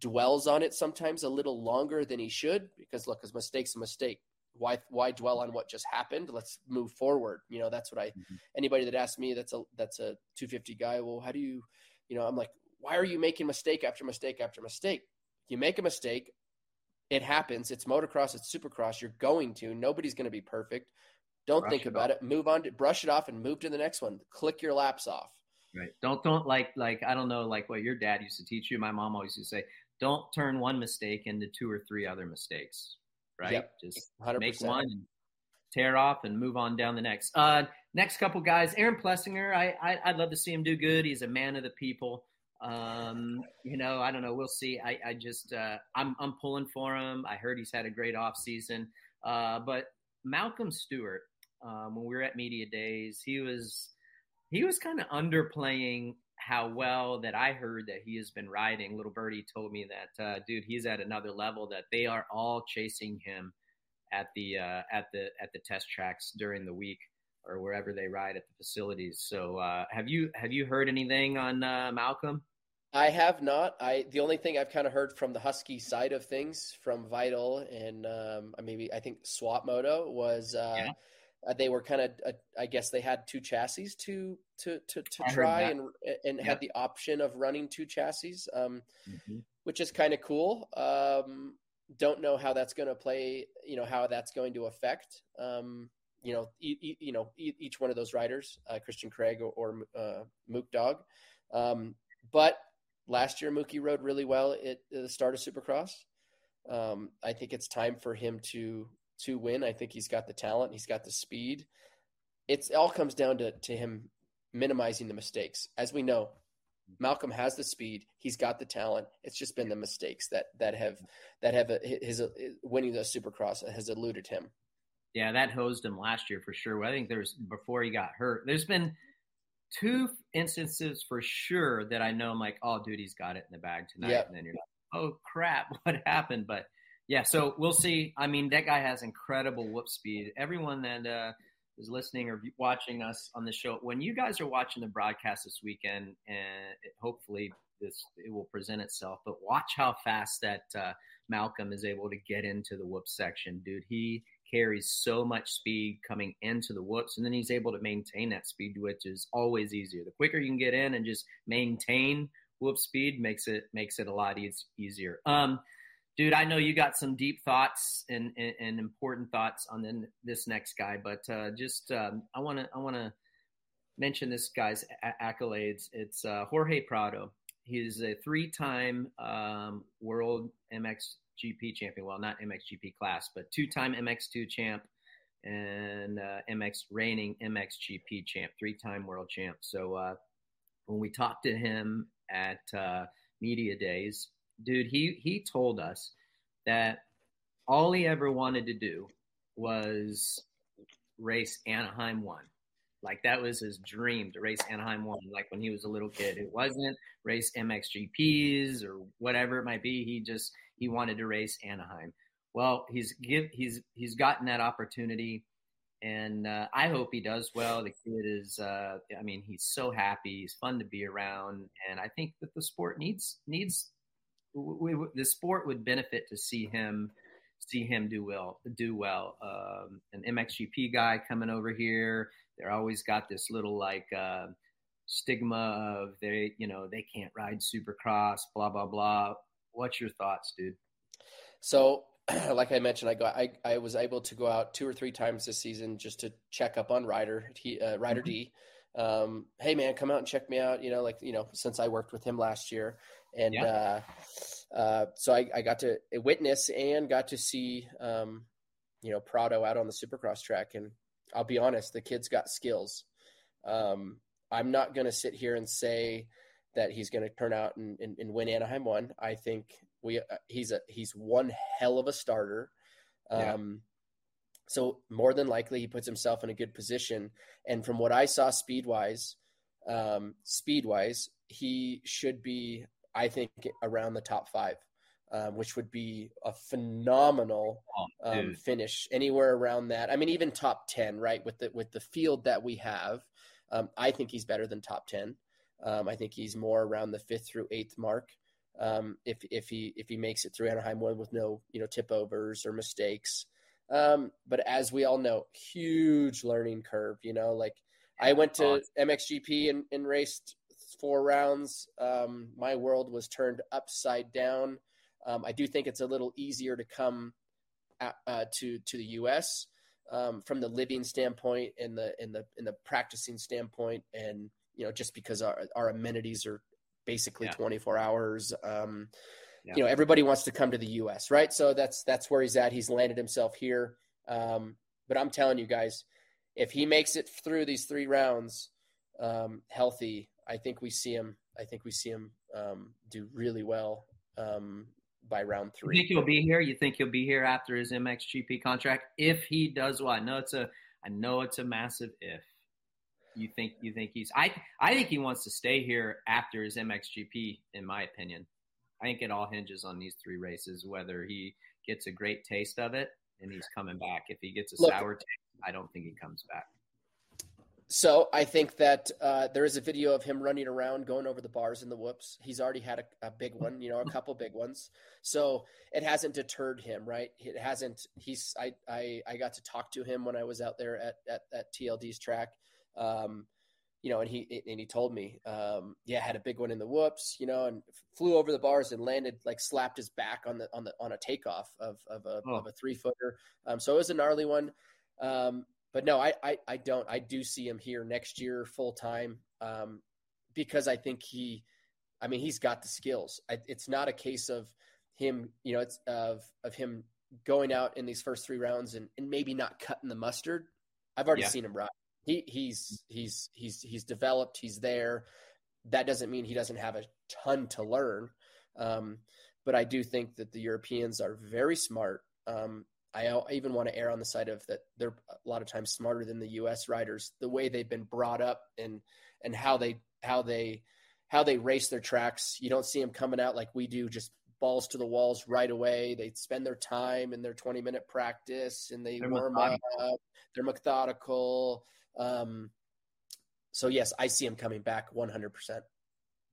dwells on it sometimes a little longer than he should because look, his mistake's a mistake why why dwell on what just happened? Let's move forward. You know that's what i mm-hmm. anybody that asks me that's a that's a 250 guy well how do you you know i'm like why are you making mistake after mistake after mistake? You make a mistake it happens it's motocross it's supercross you're going to nobody's going to be perfect. Don't brush think it about off. it move on to brush it off and move to the next one. Click your laps off. Right don't don't like like i don't know like what your dad used to teach you my mom always used to say don't turn one mistake into two or three other mistakes right? Yep. Just 100%. make one and tear off and move on down the next. Uh, next couple guys, Aaron Plessinger. I, I would love to see him do good. He's a man of the people. Um, you know, I don't know. We'll see. I, I just uh, I'm I'm pulling for him. I heard he's had a great off season. Uh, but Malcolm Stewart, um, when we were at media days, he was he was kind of underplaying how well that I heard that he has been riding. Little Birdie told me that, uh, dude, he's at another level. That they are all chasing him at the uh, at the at the test tracks during the week or wherever they ride at the facilities. So, uh, have you have you heard anything on uh, Malcolm? I have not. I the only thing I've kind of heard from the Husky side of things from Vital and um, maybe I think Swap Moto was. Uh, yeah uh, they were kind of, uh, I guess, they had two chassis to to to, to try and and had the option of running two chassis, um, mm-hmm. which is kind of cool. Um, don't know how that's going to play. You know how that's going to affect. Um, you know, e- e- you know, e- each one of those riders, uh, Christian Craig or, or uh, Mook Dog. Um, but last year, Mookie rode really well at the start of Supercross. Um, I think it's time for him to to win. I think he's got the talent, he's got the speed. It's it all comes down to to him minimizing the mistakes. As we know, Malcolm has the speed, he's got the talent. It's just been the mistakes that that have that have his, his winning the Supercross has eluded him. Yeah, that hosed him last year for sure. I think there's before he got hurt. There's been two instances for sure that I know I'm like, oh, dude, he's got it in the bag tonight, yep. and then you're like, oh crap, what happened? But yeah, so we'll see. I mean, that guy has incredible whoop speed. Everyone that uh, is listening or watching us on the show, when you guys are watching the broadcast this weekend, and it, hopefully this it will present itself, but watch how fast that uh, Malcolm is able to get into the whoop section, dude. He carries so much speed coming into the whoops, and then he's able to maintain that speed, which is always easier. The quicker you can get in and just maintain whoop speed makes it makes it a lot e- easier. Um, dude, I know you got some deep thoughts and, and, and important thoughts on the, this next guy, but uh, just um, I want to I want to mention this guy's a- accolades. It's uh, Jorge Prado. He's a three-time um, world MXGP champion. Well, not MXGP class, but two-time MX2 champ and uh, MX reigning MXGP champ, three-time world champ. So uh, when we talked to him at uh, media days, dude, he he told us that all he ever wanted to do was race Anaheim one. Like that was his dream to race Anaheim one. Like when he was a little kid, it wasn't race MXGPs or whatever it might be. He just he wanted to race Anaheim. Well, he's give he's he's gotten that opportunity, and uh, I hope he does well. The kid is, uh, I mean, he's so happy. He's fun to be around, and I think that the sport needs needs we, the sport would benefit to see him see him do well do well. Um, an mxgp guy coming over here they're always got this little like uh, stigma of they you know they can't ride supercross blah blah blah. What's your thoughts dude? So like i mentioned i got I, I was able to go out two or three times this season just to check up on ryder he uh, ryder mm-hmm. d um, hey man come out and check me out you know like you know since i worked with him last year and yeah. uh, uh, so I, I, got to witness and got to see um, you know Prado out on the Supercross track, and I'll be honest, the kid's got skills. Um, I'm not going to sit here and say that he's going to turn out and, and, and, win Anaheim one. I think we uh, he's a he's one hell of a starter. Um, yeah. So more than likely, he puts himself in a good position. And from what I saw, speed wise, um, speed wise, he should be I think around the top five, um, which would be a phenomenal oh, um, finish anywhere around that. I mean, even top ten, right? With the with the field that we have, um, I think he's better than top ten. Um, I think he's more around the fifth through eighth mark. Um, if if he if he makes it through Anaheim one with no you know tip overs or mistakes. Um, but as we all know, huge learning curve. You know, like I went to MXGP and, and raced four rounds, um, my world was turned upside down. Um, I do think it's a little easier to come at, uh, to to the U.S. Um, from the living standpoint and the in the in the practicing standpoint, and you know just because our our amenities are basically yeah. 24 hours. Um, yeah. You know, everybody wants to come to the U.S. right? So that's that's where he's at. He's landed himself here. Um, but I'm telling you guys, if he makes it through these three rounds um, healthy, I think we see him. I think we see him um, do really well um, by round three. You think he'll be here? You think he'll be here after his MXGP contract if he does well? I know it's a. I know it's a massive if. You think you think he's? I I think he wants to stay here after his MXGP. In my opinion, I think it all hinges on these three races. Whether he gets a great taste of it and he's coming back. If he gets a Look, sour taste, I don't think he comes back. So I think that uh, there is a video of him running around, going over the bars and the whoops. He's already had a, a, big one, you know, a couple big ones. So it hasn't deterred him, right? It hasn't. He's. I. I. I got to talk to him when I was out there at at, at TLD's track, um, you know, and he and he told me, um, yeah, had a big one in the whoops, you know, and flew over the bars and landed like slapped his back on the on the on a takeoff of of a oh. of a three footer. Um, so it was a gnarly one. Um, but no, I, I, I don't. I do see him here next year full time um, because I think he, I mean, he's got the skills. I, it's not a case of him, you know, it's of of him going out in these first three rounds and, and maybe not cutting the mustard. I've already yeah. seen him ride. He he's he's he's he's developed. He's there. That doesn't mean he doesn't have a ton to learn. Um, but I do think that the Europeans are very smart. Um, I, even want to err on the side of that they're a lot of times smarter than the U.S. riders. The way they've been brought up and and how they how they how they race their tracks. You don't see them coming out like we do, just balls to the walls right away. They spend their time in their 20 minute practice and they they're warm up. They're methodical. Um, so yes, I see him coming back 100%.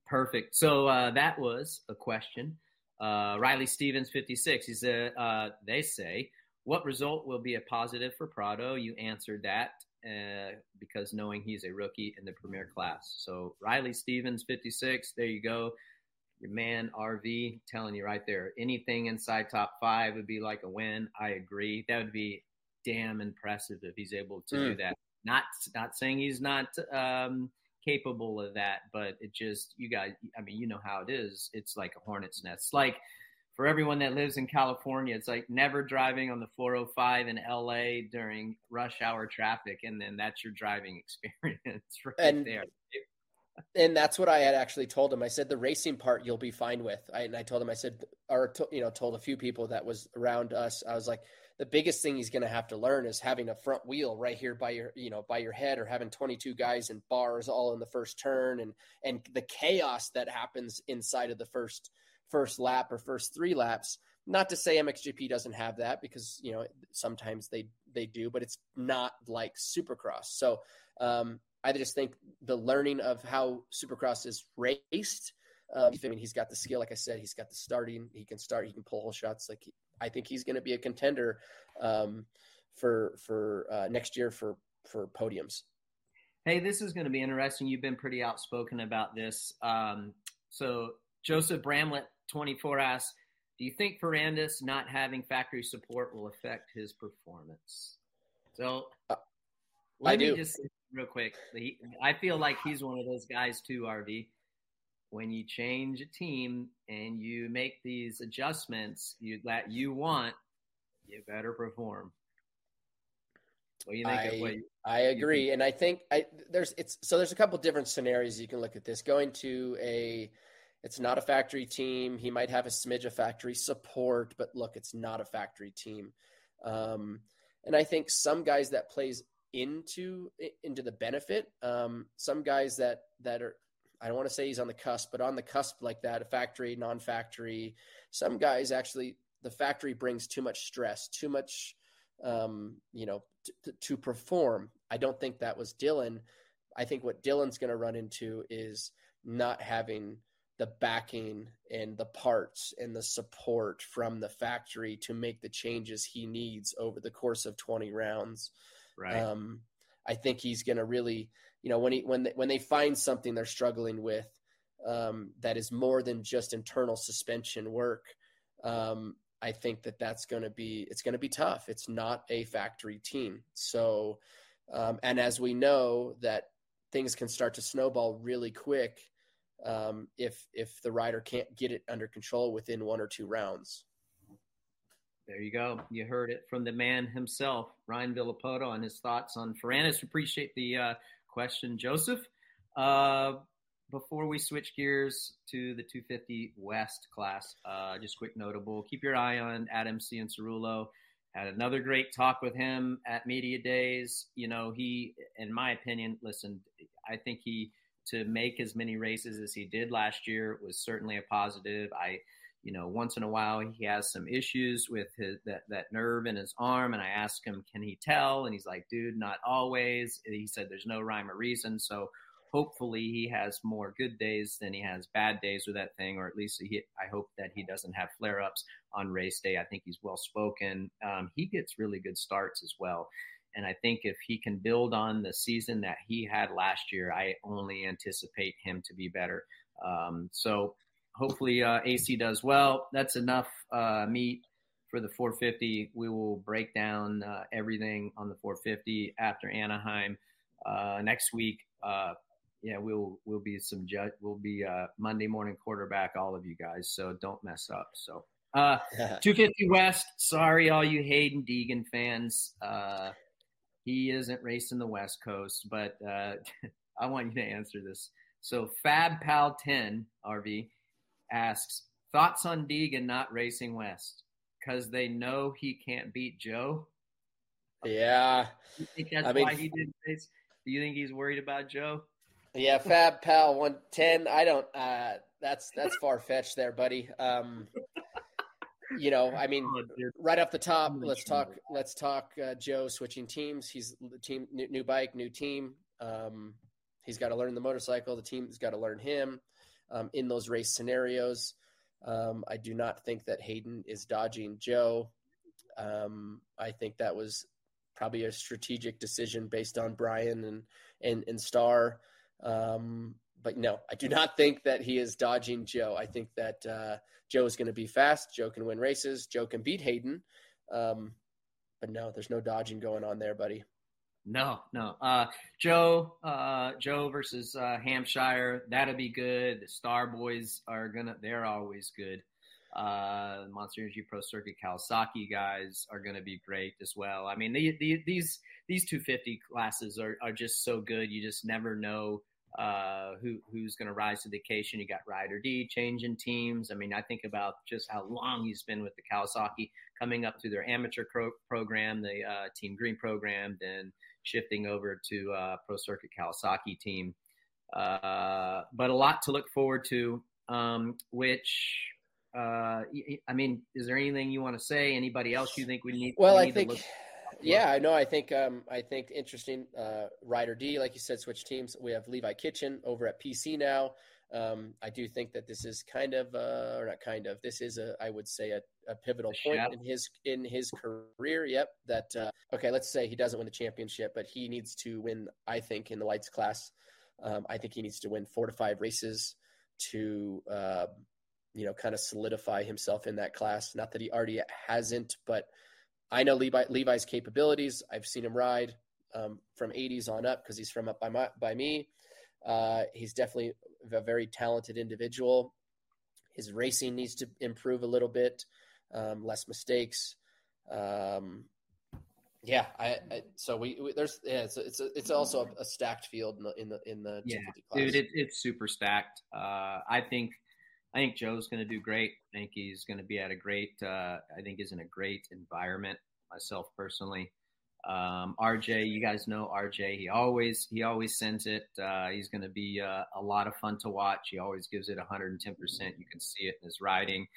Perfect. So uh, that was a question. Uh, Riley Stevens, 56. He said, uh, they say, what result will be a positive for Prado? You answered that uh, because knowing he's a rookie in the premier class. So Riley Stevens, 56. There you go your man RV telling you right there, anything inside top five would be like a win. I agree. That would be damn impressive if he's able to mm. do that. Not not saying he's not um, capable of that, but it just you guys. I mean, you know how it is. It's like a hornet's nest. Like for everyone that lives in California, it's like never driving on the 405 in LA during rush hour traffic, and then that's your driving experience right and, there and that's what I had actually told him. I said the racing part you'll be fine with. I, and I told him I said or you know told a few people that was around us. I was like the biggest thing he's going to have to learn is having a front wheel right here by your you know by your head or having 22 guys in bars all in the first turn and and the chaos that happens inside of the first first lap or first three laps. Not to say MXGP doesn't have that because you know sometimes they they do, but it's not like Supercross. So um, I just think the learning of how Supercross is raced. Um, I mean, he's got the skill. Like I said, he's got the starting. He can start. He can pull whole shots. Like he, I think he's going to be a contender um, for for uh, next year for for podiums. Hey, this is going to be interesting. You've been pretty outspoken about this. Um, so Joseph Bramlett, 24, asks, "Do you think Ferrandis not having factory support will affect his performance?" So uh, let I me do. just real quick. He, I feel like he's one of those guys too, RV. When you change a team and you make these adjustments you that you want, you better perform. What do you think? I, you, I agree, think? and I think I there's it's so there's a couple different scenarios you can look at this. Going to a it's not a factory team. He might have a smidge of factory support, but look, it's not a factory team. Um, and I think some guys that plays into into the benefit. Um, some guys that that are I don't want to say he's on the cusp, but on the cusp like that, a factory, non-factory. Some guys actually the factory brings too much stress, too much, um, you know, t- to perform. I don't think that was Dylan. I think what Dylan's going to run into is not having the backing and the parts and the support from the factory to make the changes he needs over the course of 20 rounds. Right. Um, I think he's going to really, you know, when he when they, when they find something they're struggling with um, that is more than just internal suspension work. Um, I think that that's going to be it's going to be tough. It's not a factory team. So, um, and as we know that things can start to snowball really quick um, if if the rider can't get it under control within one or two rounds. There you go. You heard it from the man himself, Ryan Villopoto, on his thoughts on Ferrandis. Appreciate the uh, question, Joseph. Uh, before we switch gears to the 250 West class, uh, just quick notable. Keep your eye on Adam Cianciarulo. Had another great talk with him at media days. You know, he, in my opinion, listen, I think he to make as many races as he did last year was certainly a positive. I you know, once in a while he has some issues with his that that nerve in his arm, and I ask him, can he tell? And he's like, dude, not always. He said there's no rhyme or reason. So hopefully he has more good days than he has bad days with that thing, or at least he, I hope that he doesn't have flare ups on race day. I think he's well spoken. Um, he gets really good starts as well. And I think if he can build on the season that he had last year, I only anticipate him to be better. Um, so hopefully uh, AC does well. That's enough uh, meat for the 450. We will break down uh, everything on the 450 after Anaheim uh, next week. Uh, yeah, we'll we'll be some judge. We'll be uh, Monday morning quarterback, all of you guys. So don't mess up. So Uh, 250 West. Sorry, all you Haiden Deegan fans. Uh, he isn't racing the West Coast, but uh, I want you to answer this. So Fab Pal 10 RV asks thoughts on Deegan not racing West because they know he can't beat Jo. Yeah, you think that's I mean, why he didn't race? Do you think he's worried about Jo? Yeah, Fab Pal 110. I don't. Uh, that's that's far fetched there, buddy. Um, you know, I mean, right off the top, let's talk. Let's talk uh, Jo switching teams. He's the team, new, new bike, new team. Um, he's got to learn the motorcycle. The team's got to learn him um, in those race scenarios. Um, I do not think that Haiden is dodging Jo. Um, I think that was probably a strategic decision based on Brian and and, and Star. Um, but no, I do not think that he is dodging Jo. I think that uh, Jo is going to be fast. Jo can win races. Jo can beat Haiden. Um, but no, there's no dodging going on there, buddy. No, no. Uh, Jo, uh, Jo versus uh, Hampshire. That'll be good. The Star Boys are gonna. They're always good. Uh, Monster Energy Pro Circuit Kawasaki guys are gonna be great as well. I mean, the, the, these these 250 classes are are just so good. You just never know uh, who who's going to rise to the occasion. You got Ryder D changing teams. I mean, I think about just how long he's been with the Kawasaki, coming up through their amateur pro- program, the uh, Team Green program, then shifting over to uh, Pro Circuit Kawasaki team. Uh, but a lot to look forward to. Um, which uh, I mean, is there anything you want to say? Anybody else you think we need? Well, we I need to think, look- yeah, I know. I think, um, I think interesting. Uh, Ryder D, like you said, switch teams. We have Levi Kitchen over at PC now. Um, I do think that this is kind of, uh, or not kind of. This is a, I would say, a, a pivotal point in his in his career. Yep. That uh, okay. Let's say he doesn't win the championship, but he needs to win. I think in the lights class, um, I think he needs to win four to five races to, uh, you know, kind of solidify himself in that class. Not that he already hasn't, but I know Levi, Levi's capabilities. I've seen him ride um, from 80s on up because he's from up by my by me. Uh, he's definitely a very talented individual. His racing needs to improve a little bit, um, less mistakes. Um, yeah, I, I so we, we there's yeah, it's it's a, it's also a, stacked field in the in the in the Yeah, dude, it, it's super stacked. Uh, I think, I think Jo's going to do great. I think he's going to be at a great. Uh, I think he's in a great environment. Myself personally, um, RJ, you guys know RJ. He always he always sends it. Uh, he's going to be uh, a lot of fun to watch. He always gives it 110. percent You can see it in his riding.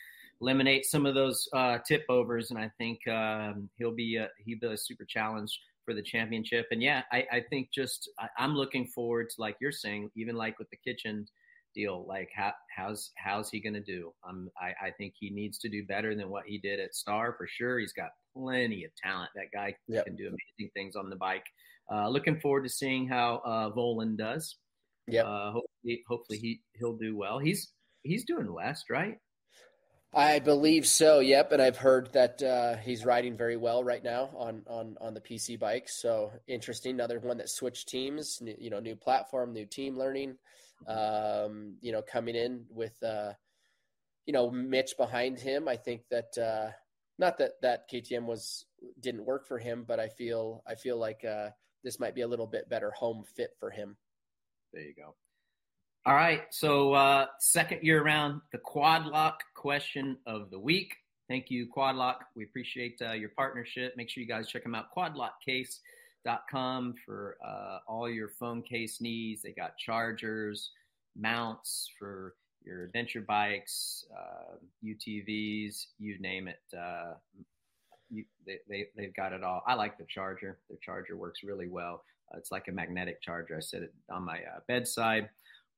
Eliminate some of those uh, tip overs, and I think um, he'll be a, he'll be a super challenge for the championship. And yeah, I, I think just I, I'm looking forward to like you're saying, even like with the kitchen deal, like how, how's how's he going to do? Um, I, I think he needs to do better than what he did at Star for sure. He's got plenty of talent. That guy Yep. can do amazing things on the bike. Uh, looking forward to seeing how uh, Vohland does. Yep. Uh, hopefully, hopefully he he'll do well. He's he's doing West, right? I believe so. Yep, and I've heard that uh, he's riding very well right now on on on the PC bike. So interesting. Another one that switched teams. New, you know, new platform, new team learning. Um, you know, coming in with uh, you know Mitch behind him. I think that uh, not that that KTM was didn't work for him, but I feel I feel like uh, this might be a little bit better home fit for him. There you go. All right. So, uh, second year around, the quad lock question of the week. Thank you, Quad Lock. We appreciate uh, your partnership. Make sure you guys check them out, quadlockcase.com for uh, all your phone case needs. They got chargers, mounts for your adventure bikes, uh, UTVs, you name it. Uh, you, they, they, they've got it all. I like the charger. The charger works really well. Uh, it's like a magnetic charger. I set it on my uh, bedside.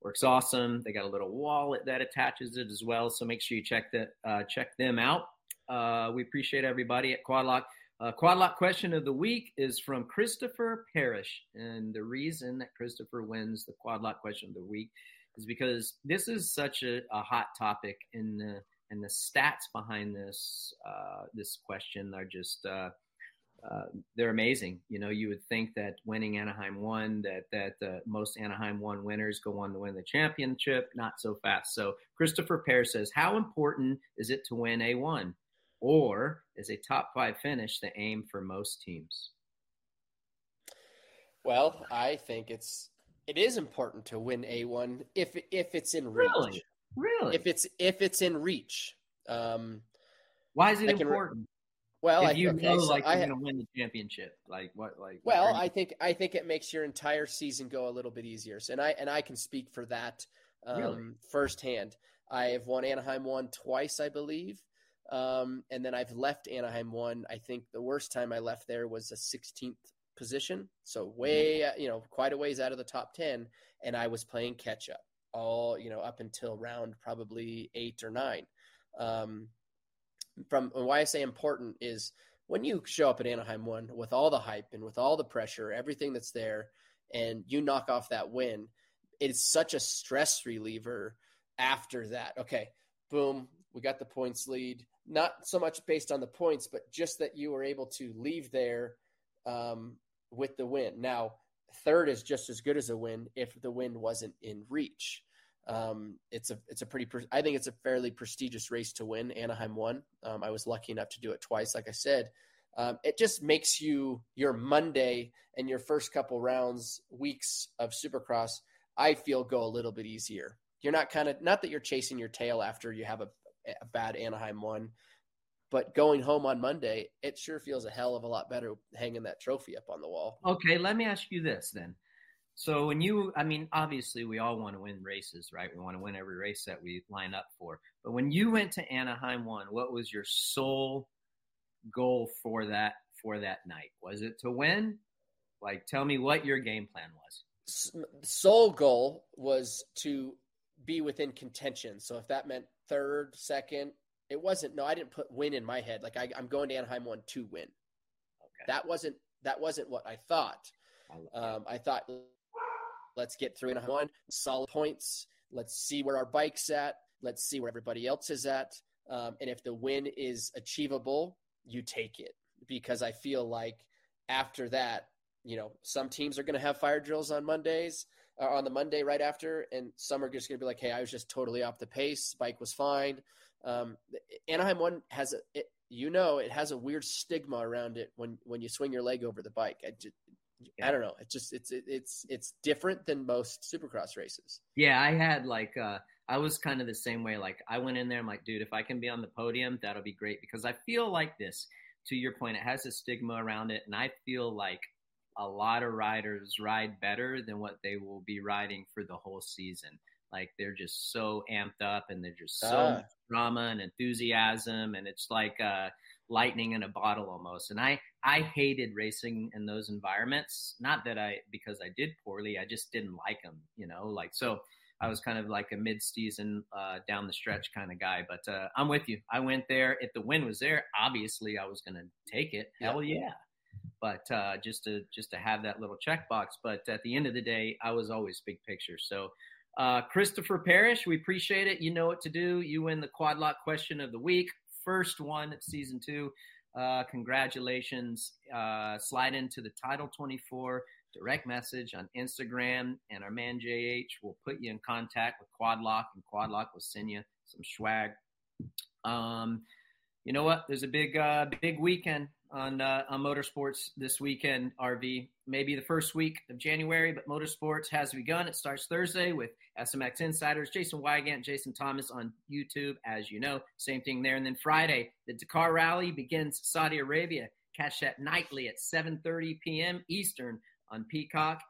Works awesome. They got a little wallet that attaches it as well. So make sure you check that uh, check them out. We appreciate everybody at Quadlock. Uh, Quadlock question of the week is from Christopher Parrish, and the reason that Christopher wins the Quadlock question of the week is because this is such a, a hot topic, and the and the stats behind this uh, this question are just uh, uh, they're amazing. You know, you would think that winning Anaheim one, that that uh, most Anaheim one winners go on to win the championship. Not so fast. So Christopher Pear says, how important is it to win a one, or is a top five finish the aim for most teams? Well, I think it's it is important to win a one if if it's in reach. Really, really. If it's if it's in reach. Um, Why is it can important? well, if I, you okay, know, so like I you're going to win the championship, like what, like Well, you- I think I think it makes your entire season go a little bit easier. So, and I and I can speak for that um, Really? firsthand. I have won Anaheim one twice, I believe, um, and then I've left Anaheim one. I think the worst time I left there was a 16th position, so way uh, you know quite a ways out of the top 10, and I was playing catch up all you know up until round probably eight or nine. Um, from why I say important is when you show up at Anaheim one with all the hype and with all the pressure, everything that's there, and you knock off that win, it is such a stress reliever after that. Okay, boom, we got the points lead. Not so much based on the points, but just that you were able to leave there um, with the win. Now, third is just as good as a win if the win wasn't in reach. Um, it's a it's a pretty pre- I think it's a fairly prestigious race to win. Anaheim won. Um, I was lucky enough to do it twice, like I said. Um, it just makes you your Monday and your first couple rounds weeks of Supercross. I feel go a little bit easier. You're not kind of not that you're chasing your tail after you have a, a bad Anaheim one, but going home on Monday, it sure feels a hell of a lot better hanging that trophy up on the wall. Okay, let me ask you this then. So when you, I mean, obviously we all want to win races, right? We want to win every race that we line up for. But when you went to Anaheim one, what was your sole goal for that for that night? Was it to win? Like, tell me what your game plan was. S- sole goal was to be within contention. So if that meant third, second, it wasn't. No, I didn't put win in my head. Like I, I'm going to Anaheim one to win. Okay. That wasn't that wasn't what I thought. I- Um, I thought let's get through Anaheim one solid points. Let's see where our bike's at. Let's see where everybody else is at. Um, and if the win is achievable, you take it because I feel like after that, you know, some teams are going to have fire drills on Mondays uh, on the Monday right after, and some are just going to be like, "Hey, I was just totally off the pace. Bike was fine." Um, Anaheim one has a, it, you know, it has a weird stigma around it when when you swing your leg over the bike. I, just, I don't know. It's just it's it, it's it's different than most Supercross races. Yeah, I had like uh I was kind of the same way. Like I went in there, I'm like, dude, if I can be on the podium, that'll be great because I feel like this. To your point, it has a stigma around it, and I feel like a lot of riders ride better than what they will be riding for the whole season. Like they're just so amped up, and they're just so much drama and enthusiasm, and it's like uh, lightning in a bottle almost. And I I hated racing in those environments. Not that I because I did poorly, I just didn't like them. You know, like so. I was kind of like a mid-season, uh, down the stretch kind of guy. But uh, I'm with you. I went there. If the win was there, obviously I was going to take it. Hell yeah! But uh, just to just to have that little checkbox. But at the end of the day, I was always big picture. So, uh, Christopher Parrish, we appreciate it. You know what to do. You win the quad lock question of the week, first one season two. Uh, congratulations. Uh, slide into the Title 24 direct message on Instagram, and our man JH will put you in contact with Quadlock, and Quadlock will send you some swag. Um, you know what? There's a big, uh, big weekend on uh, on motorsports this weekend. RV maybe the first week of January, but motorsports has begun. It starts Thursday with SMX Insiders, Jason Weigandt, Jason Thomas on YouTube, as you know. Same thing there, and then Friday the Dakar Rally begins Saudi Arabia. Catch that nightly at 7:30 p.m. Eastern on Peacock.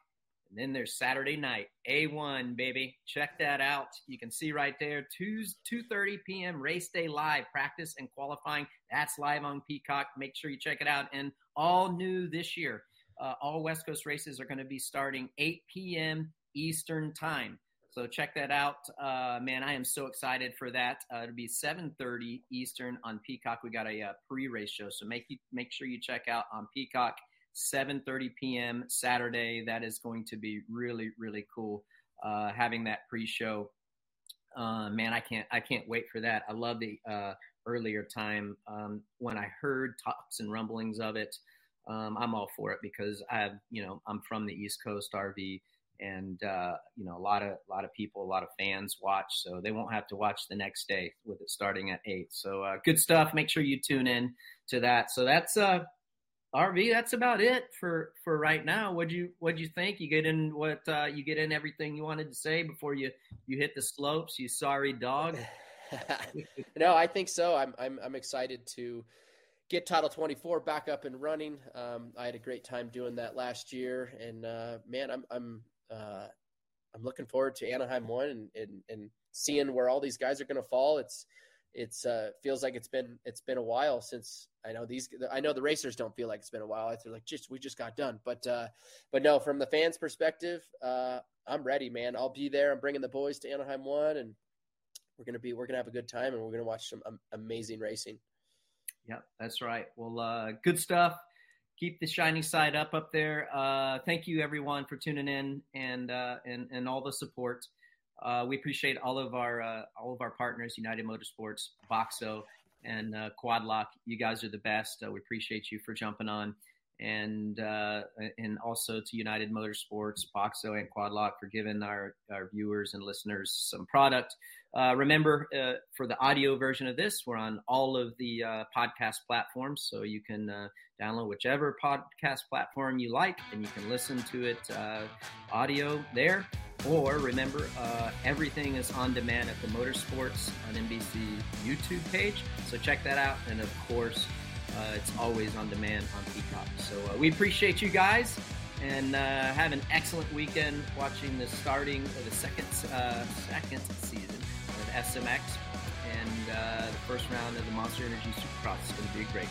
And then there's Saturday night, A1, baby. Check that out. You can see right there, 2, 2.30 p.m. race day live, practice and qualifying. That's live on Peacock. Make sure you check it out. And all new this year, uh, all West Coast races are going to be starting 8 p.m. Eastern time. So check that out. Uh, man, I am so excited for that. Uh, it'll be 7.30 Eastern on Peacock. We got a uh, pre-race show. So make, you, make sure you check out on Peacock. 7:30 p.m. Saturday. That is going to be really really cool. Uh, having that pre-show, uh, man, I can't I can't wait for that. I love the uh, earlier time um, when I heard talks and rumblings of it. um, I'm all for it because I have, you know, I'm from the East Coast RV, and uh, you know, a lot of a lot of people, a lot of fans watch, so they won't have to watch the next day with it starting at eight. So uh, good stuff. Make sure you tune in to that. So that's uh, RV. That's about it for for right now. What you what you think? You get in what uh, you get in everything you wanted to say before you you hit the slopes. You sorry dog. no, I think so. I'm I'm I'm excited to get Title 24 back up and running. Um, I had a great time doing that last year, and uh, man, I'm I'm uh, I'm looking forward to Anaheim one and and, and seeing where all these guys are going to fall. It's it's uh, feels like it's been it's been a while since I know these I know the racers don't feel like it's been a while. They're like just we just got done, but uh, but no, from the fans' perspective, uh, I'm ready, man. I'll be there. I'm bringing the boys to Anaheim one, and we're gonna be we're gonna have a good time, and we're gonna watch some um, amazing racing. Yep, that's right. Well, uh, good stuff. Keep the shiny side up up there. Uh, thank you everyone for tuning in and uh, and and all the support. Uh, we appreciate all of our uh, all of our partners, United Motorsports, Boxo, and uh, Quad Lock. You guys are the best. Uh, we appreciate you for jumping on, and uh, and also to United Motorsports, Boxo, and Quad Lock for giving our our viewers and listeners some product. Uh, remember, for the audio version of this, we're on all of the podcast platforms, so you can download whichever podcast platform you like, and you can listen to it audio there. Or remember, uh, everything is on demand at the Motorsports on NBC YouTube page, so check that out. And of course, it's always on demand on Peacock. So we appreciate you guys and uh, have an excellent weekend watching the starting of the second uh, second season of SMX, and uh, the first round of the Monster Energy Supercross is going to be great.